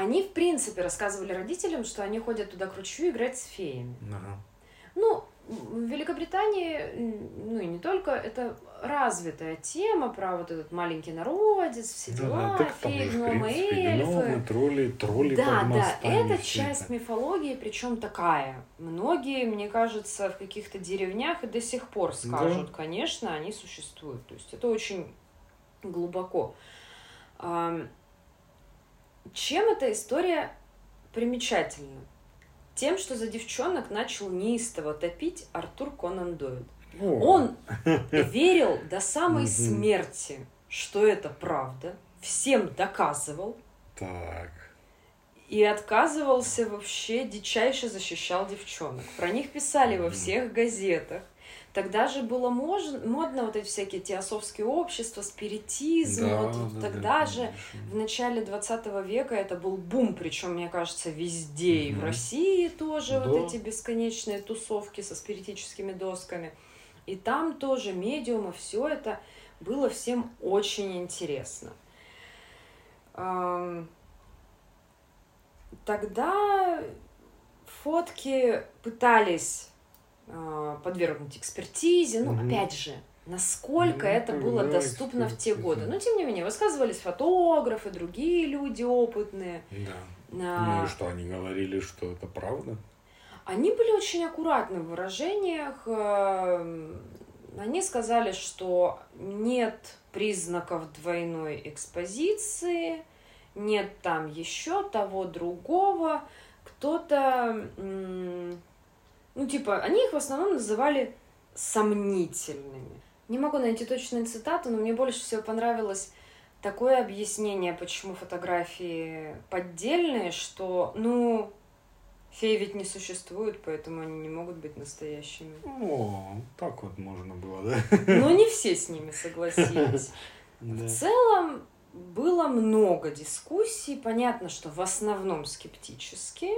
они, в принципе, рассказывали родителям, что они ходят туда к ручью играть с феями.
Ага.
Ну, в Великобритании, ну и не только, это развитая тема про вот этот маленький народец, все дела,
Да,
феи, гномы,
принципе,
эльфы.
гномы, тролли, тролли
Да,
под
да, это часть
это.
мифологии, причем такая. Многие, мне кажется, в каких-то деревнях и до сих пор скажут, конечно, они существуют. То есть это очень глубоко. Чем эта история примечательна? Тем, что за девчонок начал неистово топить Артур Конан Дойль.
О,
Он <laughs> верил до самой смерти, что это правда, всем доказывал,
Так.
и отказывался вообще, дичайше защищал девчонок. Про них писали во всех газетах. Тогда же было мож- модно вот эти всякие теософские общества, спиритизм.
Да,
вот
да,
тогда
да,
же
конечно.
в начале 20 века это был бум, причем, мне кажется, везде. И в. России тоже
Да.
вот эти бесконечные тусовки со спиритическими досками. И там тоже медиумы, все это было всем очень интересно. Тогда фотки пытались подвергнуть экспертизе. Ну,
Мгм.
опять же, насколько
Ну,
это было
тогда
доступно в те годы. Но, тем не менее, высказывались фотографы, другие люди опытные.
Да.
А,
Ну и что, они говорили, что это правда?
Они были очень аккуратны в выражениях. эм, Они сказали, что нет признаков двойной экспозиции, нет там еще того другого. Кто-то, ну типа, они их в основном называли сомнительными. Не могу найти точную цитату, но мне больше всего понравилось такое объяснение, почему фотографии поддельные, что, ну, феи ведь не существуют, поэтому они не могут быть настоящими.
О, так вот можно было, да?
Но не все с ними согласились. <laughs> В целом было много дискуссий. Понятно, что в основном скептические.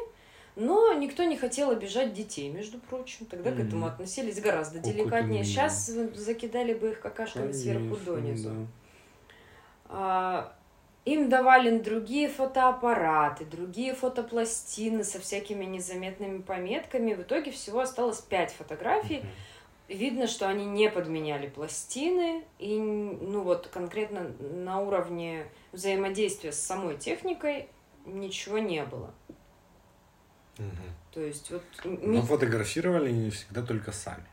Но никто не хотел обижать детей, между прочим. Тогда к
Мгм.
этому относились гораздо
Опытные,
деликатнее. Сейчас закидали бы их какашками сверху
Конечно,
донизу.
да.
А, Им давали другие фотоаппараты, другие фотопластины со всякими незаметными пометками. В итоге всего осталось пять фотографий.
Мгм.
Видно, что они не подменяли пластины. И, ну вот, конкретно на уровне взаимодействия с самой техникой ничего не было.
Мгм.
То есть вот...
Но
ми-
фотографировали не всегда только сами.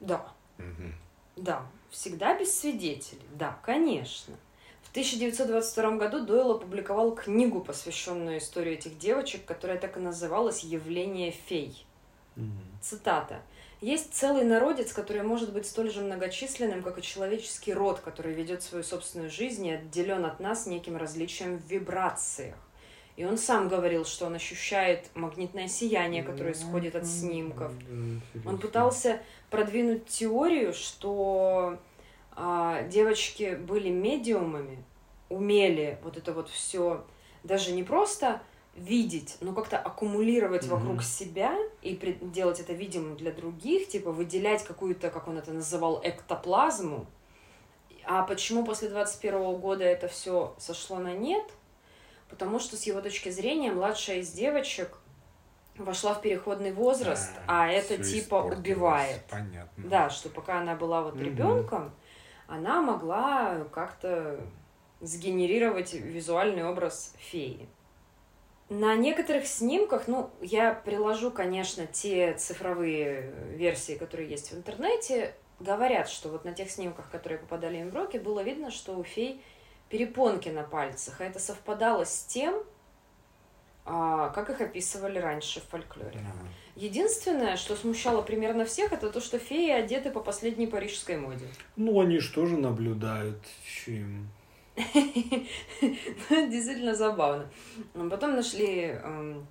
Да,
Мгм.
Да, всегда без свидетелей. Да, конечно. В 1922 году Дойл опубликовал книгу, посвященную истории этих девочек, которая так и называлась «Явление фей».
Мгм.
Цитата. «Есть целый народец, который может быть столь же многочисленным, как и человеческий род, который ведет свою собственную жизнь и отделен от нас неким различием в вибрациях. И он сам говорил, что он ощущает магнитное сияние, которое исходит от снимков. Он пытался продвинуть теорию, что а, девочки были медиумами, умели вот это вот все даже не просто видеть, но как-то аккумулировать
Мгм.
вокруг себя и при- делать это видимым для других, типа выделять какую-то, как он это называл, эктоплазму. А почему после 21 года это все сошло на нет? Потому что с его точки зрения младшая из девочек вошла в переходный возраст, а, это
всё
типа убивает.
Понятно.
Да, что пока она была вот
Мгм.
ребенком, она могла как-то сгенерировать визуальный образ феи. На некоторых снимках, ну, я приложу, конечно, те цифровые версии, которые есть в интернете, говорят, что вот на тех снимках, которые попадали им в руки, было видно, что у фей перепонки на пальцах, а это совпадало с тем, а, как их описывали раньше в фольклоре. Ага. Единственное, что смущало примерно всех, это то, что феи одеты по последней парижской моде.
Ну, они же тоже наблюдают, чем <laughs>
ну, действительно забавно. Потом нашли эм,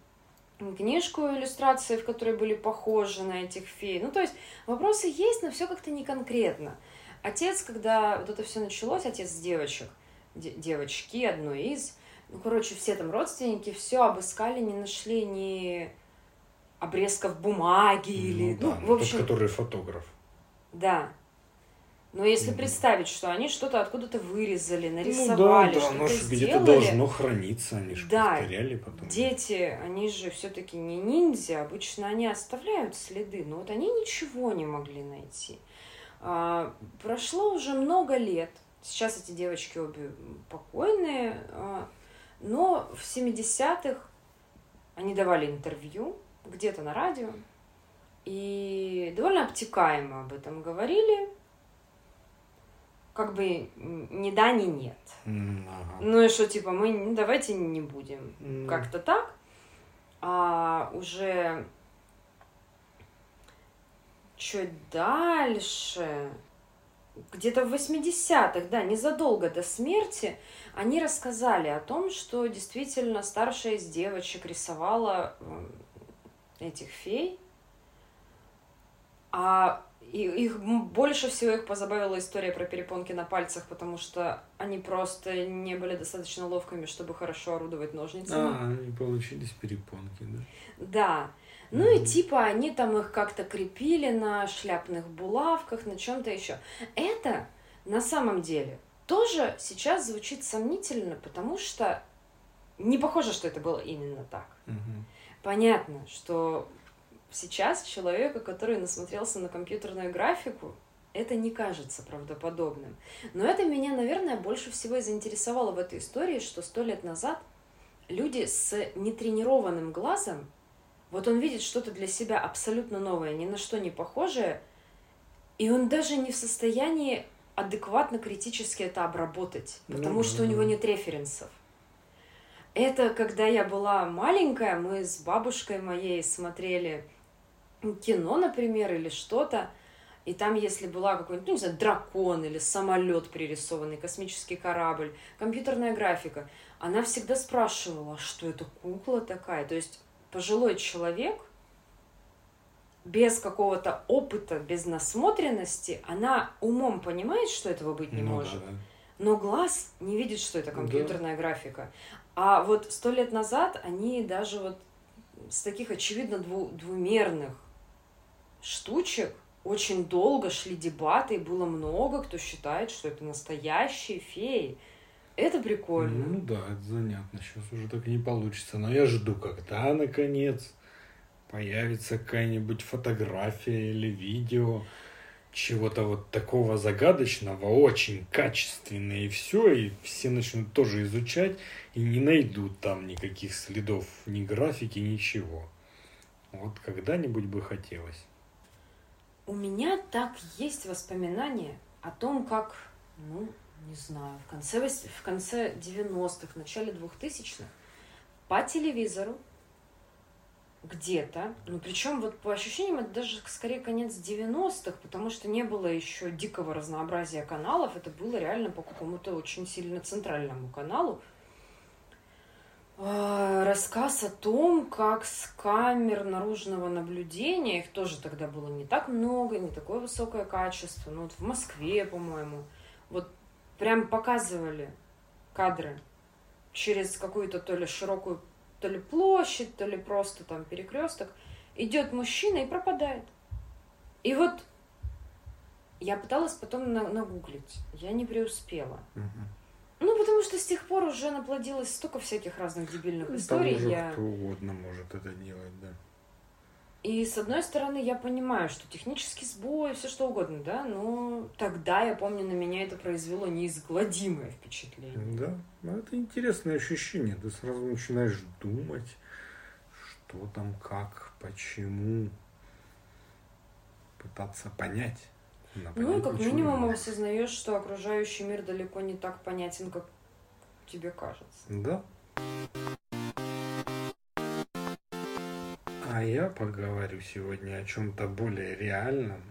книжку иллюстрации, в которой были похожи на этих фей. Ну, то есть вопросы есть, но все как-то не конкретно. Отец, когда вот это все началось, отец девочек, девочки, одной из, ну, короче, все там родственники, все обыскали, не нашли ни обрезков бумаги ну, или,
да, ну, в общем... Тот, который фотограф.
Да, но если представить, что они что-то откуда-то вырезали, нарисовали, ну, да, да, что-то сделали... где-то
должно храниться, они же
да, повторяли потом. дети, они же все-таки не ниндзя, обычно они оставляют следы, но вот они ничего не могли найти. А, прошло уже много лет, сейчас эти девочки обе покойные, а, но в 70-х они давали интервью где-то на радио, и довольно обтекаемо об этом говорили, как бы ни да, ни нет.
Mm, ага.
Ну и что, типа, мы ну, давайте не будем. Mm. Как-то так. А уже чуть дальше, где-то в 80-х, да, незадолго до смерти, они рассказали о том, что действительно старшая из девочек рисовала этих фей, а и их больше всего их позабавила история про перепонки на пальцах, потому что они просто не были достаточно ловкими, чтобы хорошо орудовать ножницами.
А, они получились перепонки, да?
Да. Ну и типа они там их как-то крепили на шляпных булавках, на чем-то еще. Это на самом деле тоже сейчас звучит сомнительно, потому что не похоже, что это было именно так.
Mm-hmm.
Понятно, что сейчас человека, который насмотрелся на компьютерную графику, это не кажется правдоподобным. Но это меня, наверное, больше всего и заинтересовало в этой истории, что сто лет назад люди с нетренированным глазом, вот он видит что-то для себя абсолютно новое, ни на что не похожее, и он даже не в состоянии адекватно критически это обработать, ну потому mm-hmm. что у него нет референсов. Это когда я была маленькая, мы с бабушкой моей смотрели кино, например, или что-то, и там, если была какой-нибудь, ну, не знаю, дракон или самолет пририсованный, космический корабль, компьютерная графика, она всегда спрашивала, что это кукла такая. То есть пожилой человек без какого-то опыта, без насмотренности, она умом понимает, что этого быть не ну, может, да, да. но глаз не видит, что это компьютерная да. графика. А вот сто лет назад они даже вот с таких очевидно дву двумерных штучек очень долго шли дебаты, и было много кто считает, что это настоящие феи. Это прикольно.
Ну да, это занятно. Сейчас уже так не получится. Но я жду, когда, наконец, появится какая-нибудь фотография или видео чего-то вот такого загадочного, очень качественное, и все, и все начнут тоже изучать, и не найдут там никаких следов ни графики, ничего. Вот когда-нибудь бы хотелось.
У меня так есть воспоминания о том, как, ну, не знаю, в конце, в конце 90-х, в начале 2000-х по телевизору где-то, ну причем вот по ощущениям это даже скорее конец 90-х, потому что не было еще дикого разнообразия каналов, это было реально по какому-то очень сильно центральному каналу, а, рассказ о том, как с камер наружного наблюдения, их тоже тогда было не так много, не такое высокое качество, ну вот в Москве, по-моему, прям показывали кадры через какую-то то ли широкую, то ли площадь, то ли просто там перекресток, идет мужчина и пропадает. И вот я пыталась потом нагуглить, я не преуспела. Ну, потому что с тех пор уже наплодилось столько всяких разных дебильных историй. Уже
я... кто угодно может это делать, да.
И с одной стороны, я понимаю, что технический сбой, все что угодно, да, но тогда, я помню, на меня это произвело неизгладимое впечатление.
Да, ну, это интересное ощущение. Ты сразу начинаешь думать, что там, как, почему, пытаться понять.
Ну и как минимум осознаешь, что окружающий мир далеко не так понятен, как тебе кажется.
Да. А я поговорю сегодня о чем-то более реальном.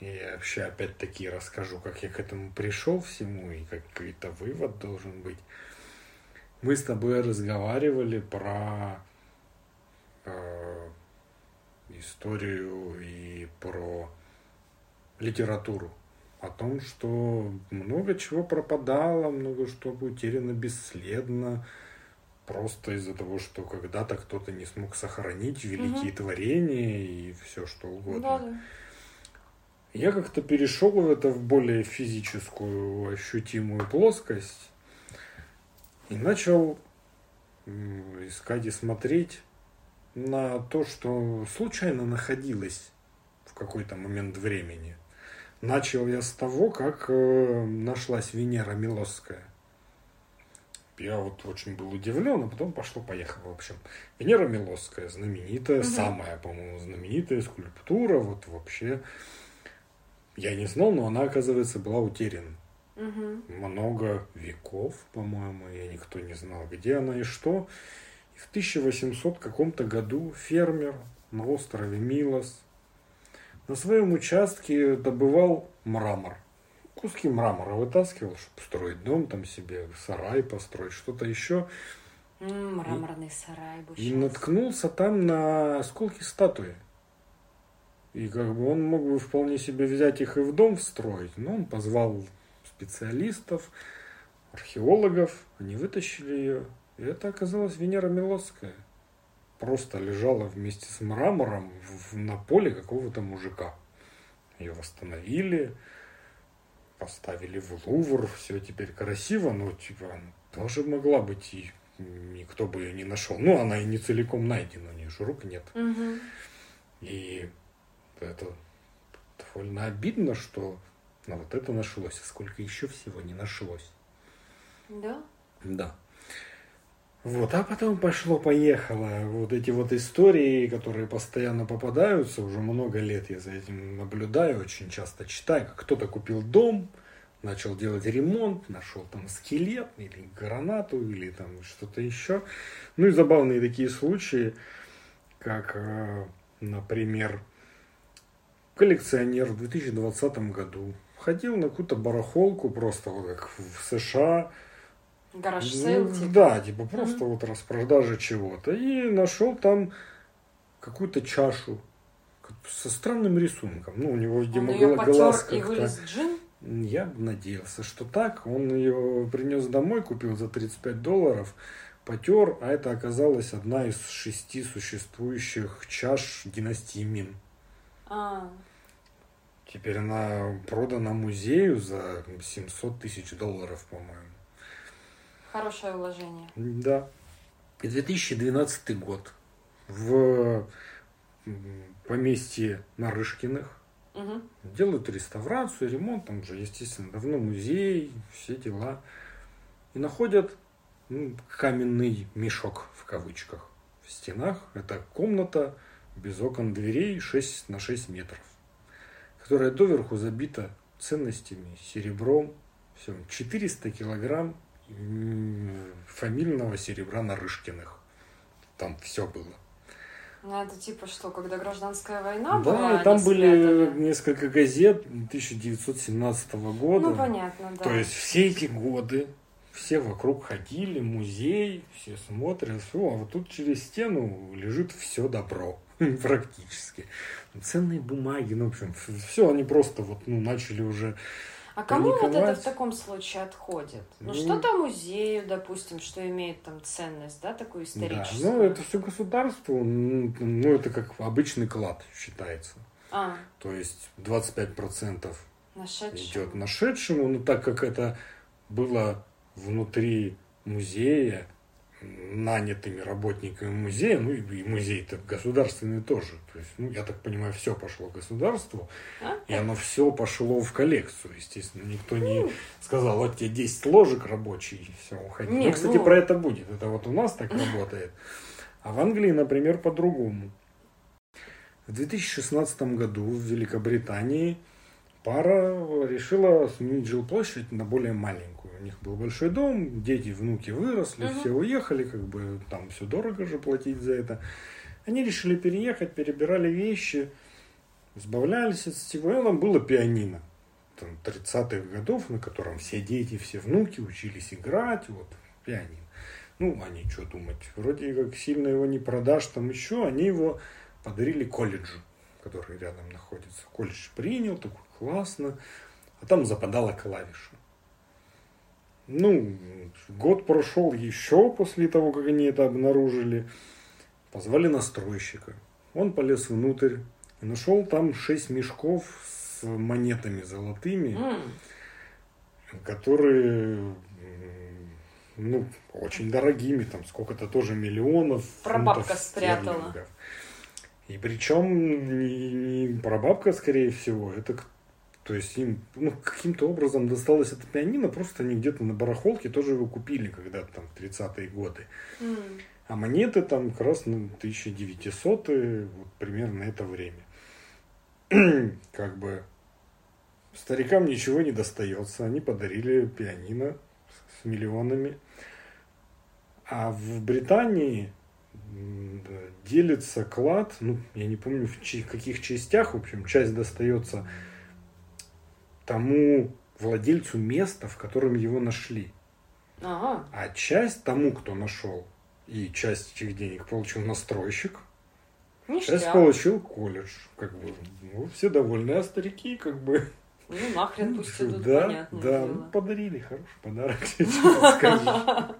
И вообще опять-таки расскажу, как я к этому пришел всему и как какой-то вывод должен быть. Мы с тобой разговаривали про э, историю и про литературу. О том, что много чего пропадало, много что утеряно бесследно, просто из-за того, что когда-то кто-то не смог сохранить великие угу. творения и все что угодно. Да, да. Я как-то перешел в это в более физическую, ощутимую плоскость и начал искать и смотреть на то, что случайно находилось в какой-то момент времени. Начал я с того, как э, нашлась Венера Милосская я вот очень был удивлен, а потом пошло-поехало. В общем, Венера Милосская, знаменитая, угу. самая, по-моему, знаменитая скульптура, вот вообще. Я не знал, но она, оказывается, была утеряна. Угу. Много веков, по-моему, и никто не знал, где она и что. И в 1800 каком-то году фермер на острове Милос на своем участке добывал мрамор – куски мрамора вытаскивал, чтобы строить дом там себе, сарай построить, что-то еще.
мраморный сарай
бы И наткнулся там на осколки статуи. И как бы он мог бы вполне себе взять их и в дом встроить, но он позвал специалистов, археологов, они вытащили ее. И это оказалась Венера Милосская. Просто лежала вместе с мрамором в, на поле какого-то мужика. Ее восстановили, поставили в Лувр, все теперь красиво, но типа тоже могла быть и никто бы ее не нашел. Ну, она и не целиком найдена, у нее же рук нет.
Угу.
И это довольно обидно, что на вот это нашлось, а сколько еще всего не нашлось.
Да?
Да. Вот, а потом пошло-поехало. Вот эти вот истории, которые постоянно попадаются, уже много лет я за этим наблюдаю, очень часто читаю, как кто-то купил дом, начал делать ремонт, нашел там скелет или гранату или там что-то еще. Ну и забавные такие случаи, как, э, например, коллекционер в 2020 году ходил на какую-то барахолку просто вот как в США,
Garage sale,
типа? Да, типа просто mm-hmm. вот распродажа чего-то. И нашел там какую-то чашу со странным рисунком. Ну, у него, видимо,
Он ее глаз и вылез джинн?
Я надеялся, что так. Он ее принес домой, купил за 35 долларов, потер, а это оказалась одна из шести существующих чаш династии Мин.
А.
Теперь она продана музею за 700 тысяч долларов, по-моему.
Хорошее вложение.
Да. И 2012 год в поместье Нарышкиных
угу.
делают реставрацию, ремонт, там уже, естественно, давно музей, все дела. И находят ну, каменный мешок в кавычках в стенах. Это комната без окон дверей 6 на 6 метров, которая доверху забита ценностями, серебром, все, 400 килограмм фамильного серебра Нарышкиных. Там все было.
Ну, это типа что, когда гражданская война
да,
была?
Да, там были спрятали? несколько газет 1917 года.
Ну, понятно, да.
То есть все эти годы все вокруг ходили, музей, все смотрят, все, а вот тут через стену лежит все добро <laughs> практически. Ценные бумаги, ну, в общем, все, они просто вот, ну, начали уже
а кому вот это в таком случае отходит? Ну, ну что-то музею, допустим, что имеет там ценность, да, такую историческую.
Да, ну это все государство, ну, ну это как обычный клад считается.
А.
То есть 25%
Нашедшему.
идет нашедшему, но так как это было внутри музея, нанятыми работниками музея, ну и музей-то государственный тоже. То есть, ну, я так понимаю, все пошло государству, а? и оно все пошло в коллекцию. Естественно, никто не ну. сказал, вот тебе 10 ложек рабочие, и все, уходи. Нет, ну, кстати, ну... про это будет. Это вот у нас так работает. А в Англии, например, по-другому. В 2016 году в Великобритании пара решила сменить жилплощадь на более маленькую. У них был большой дом, дети, внуки выросли, угу. все уехали, как бы там все дорого же платить за это. Они решили переехать, перебирали вещи, избавлялись от всего. И там было пианино там, 30-х годов, на котором все дети, все внуки учились играть, вот, пианино. Ну, они что думать, вроде как сильно его не продашь, там еще, они его подарили колледжу, который рядом находится. Колледж принял, такой классно, а там западала клавиша. Ну, год прошел еще после того, как они это обнаружили. Позвали настройщика. Он полез внутрь и нашел там шесть мешков с монетами золотыми, mm. которые ну, очень дорогими, там сколько-то тоже миллионов.
Прабабка спрятала. Стерлингов.
И причем не, не прабабка, скорее всего, это то есть им ну, каким-то образом досталось это пианино, просто они где-то на барахолке тоже его купили когда-то там в 30-е годы. Mm. А монеты там как раз на 1900 вот примерно это время. <clears throat> как бы старикам ничего не достается. Они подарили пианино с миллионами. А в Британии делится клад, ну, я не помню в каких частях, в общем, часть достается тому владельцу места, в котором его нашли. Ага. А часть тому, кто нашел, и часть этих денег получил настройщик, Ништяк. часть получил колледж. Как бы, ну, все довольны, а старики как бы...
Ну, нахрен пусть идут,
да, понятно. Да, ну, подарили хороший подарок. <laughs>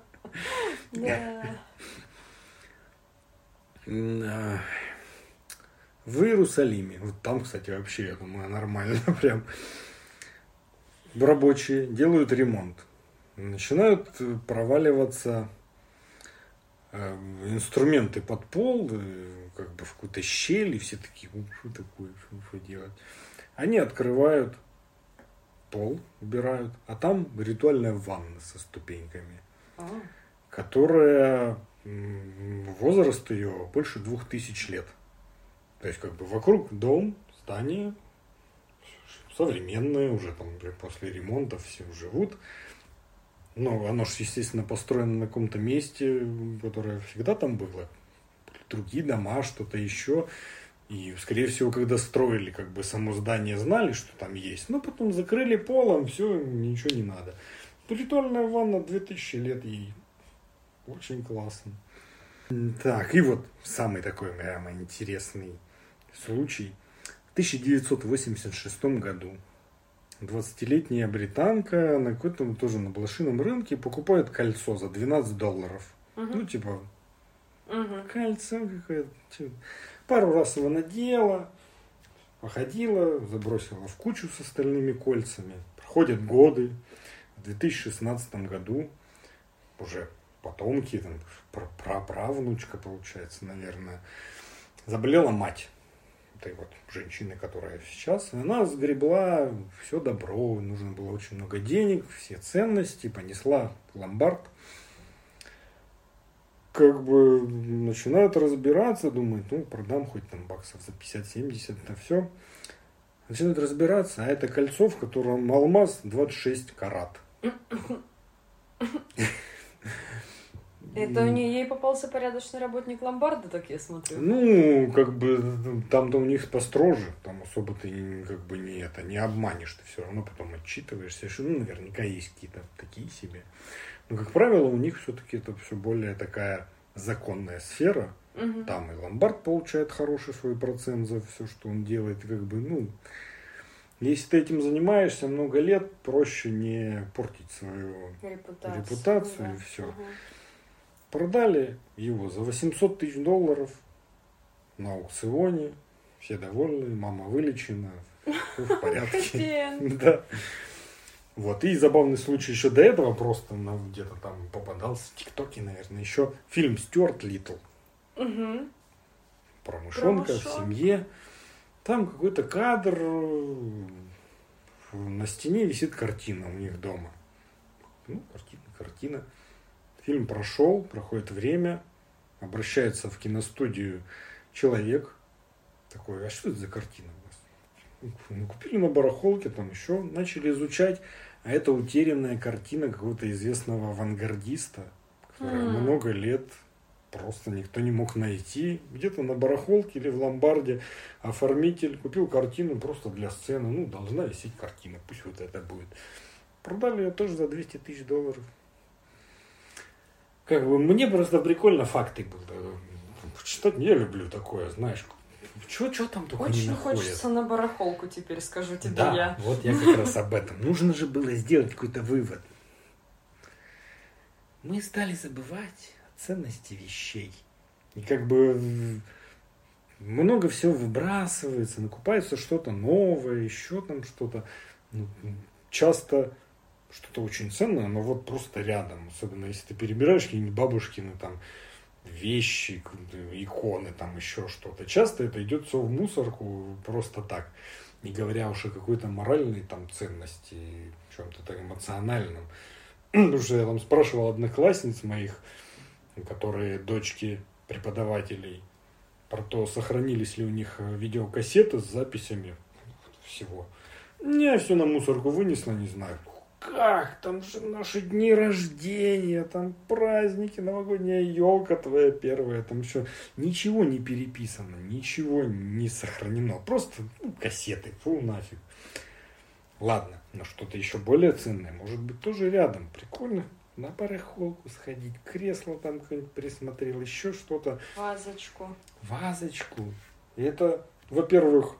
Да. В Иерусалиме, вот там, кстати, вообще, я думаю, нормально <laughs> прям рабочие делают ремонт, начинают проваливаться э, инструменты под пол, э, как бы в какую-то щель, и все такие, ну, что такое, что делать? Они открывают пол, убирают, а там ритуальная ванна со ступеньками, а. которая возраст ее больше двух тысяч лет. То есть как бы вокруг дом, здание, современные, уже там после ремонта все живут. Но оно же, естественно, построено на каком-то месте, которое всегда там было. Другие дома, что-то еще. И, скорее всего, когда строили, как бы само здание знали, что там есть. Но потом закрыли полом, все, ничего не надо. Ритуальная ванна 2000 лет ей. Очень классно. Так, и вот самый такой прямо интересный случай – 1986 году 20-летняя британка на какой-то тоже на блошином рынке покупает кольцо за 12 долларов. Угу. Ну, типа, угу. кольцо какое-то. Типа. Пару раз его надела, походила, забросила в кучу с остальными кольцами. Проходят годы. В 2016 году уже потомки, там, праправнучка, получается, наверное, заболела мать этой вот женщины, которая сейчас, она сгребла все добро, нужно было очень много денег, все ценности, понесла в ломбард. Как бы начинают разбираться, думают, ну, продам хоть там баксов за 50-70, это все. Начинают разбираться, а это кольцо, в котором алмаз 26 карат. <laughs>
Это у нее ей попался порядочный работник ломбарда, так я смотрю.
Ну, как бы там-то у них построже, там особо ты как бы не это не обманешь, ты все равно потом отчитываешься, что ну, наверняка есть какие-то такие себе. Но, как правило, у них все-таки это все более такая законная сфера. Угу. Там и ломбард получает хороший свой процент за все, что он делает, как бы, ну, если ты этим занимаешься много лет, проще не портить свою репутацию, репутацию да. и все. Угу. Продали его за 800 тысяч долларов на аукционе. Все довольны, мама вылечена, все в порядке. <laughs> Да. Вот. И забавный случай еще до этого просто ну, где-то там попадался в ТикТоке, наверное, еще фильм Стюарт Литл.
Угу.
Про мышонка в семье. Там какой-то кадр, э, на стене висит картина у них дома. Ну, картина, картина. Фильм прошел, проходит время, обращается в киностудию человек, такой, а что это за картина у вас? Ну, купили на барахолке, там еще начали изучать, а это утерянная картина какого-то известного авангардиста, которая
М.
много лет просто никто не мог найти. Где-то на барахолке или в ломбарде оформитель купил картину просто для сцены. Ну, должна висеть картина, пусть вот это будет. Продали ее тоже за 200 тысяч долларов. Как бы мне просто прикольно факты было. Читать я люблю такое, знаешь. Чего, чего там только не
Очень
находят.
хочется на барахолку теперь, скажу тебе
Да,
я.
вот я как раз об этом. Нужно же было сделать какой-то вывод. Мы стали забывать о ценности вещей. И как бы много всего выбрасывается, накупается что-то новое, еще там что-то. Ну, Часто что-то очень ценное, но вот просто рядом. Особенно если ты перебираешь какие-нибудь бабушкины там вещи, иконы, там еще что-то. Часто это идет все в мусорку просто так. Не говоря уж о какой-то моральной там ценности, чем-то так эмоциональном. <clears throat> Потому что я там спрашивал одноклассниц моих, которые дочки преподавателей, про то, сохранились ли у них э, видеокассеты с записями всего. Не, все на мусорку вынесла, не знаю. Как? Там же наши дни рождения, там праздники, новогодняя елка твоя первая, там еще ничего не переписано, ничего не сохранено. Просто ну, кассеты, фу нафиг. Ладно, но что-то еще более ценное, может быть, тоже рядом. Прикольно. На барахолку сходить, кресло там какое-нибудь присмотрел, еще что-то
Вазочку.
вазочку. И это, во-первых,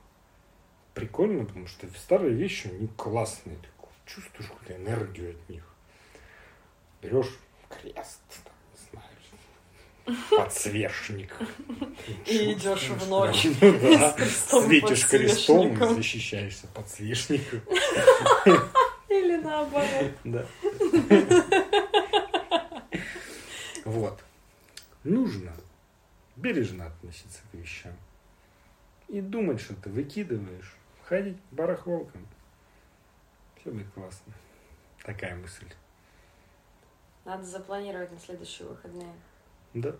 прикольно, потому что старые вещи, они классные. Ты чувствуешь какую-то энергию от них. Берешь крест, там, не знаю, <laughs> подсвечник.
И идешь в ночь <laughs>
светишь крестом защищаешься подсвечником. <laughs>
Или наоборот.
Да. Вот. Нужно бережно относиться к вещам. И думать, что ты выкидываешь. Ходить барахолком. Все будет классно. Такая мысль.
Надо запланировать на следующие выходные.
Да.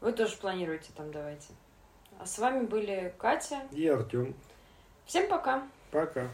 Вы тоже планируете там, давайте. А с вами были Катя.
И Артем.
Всем пока!
Пока.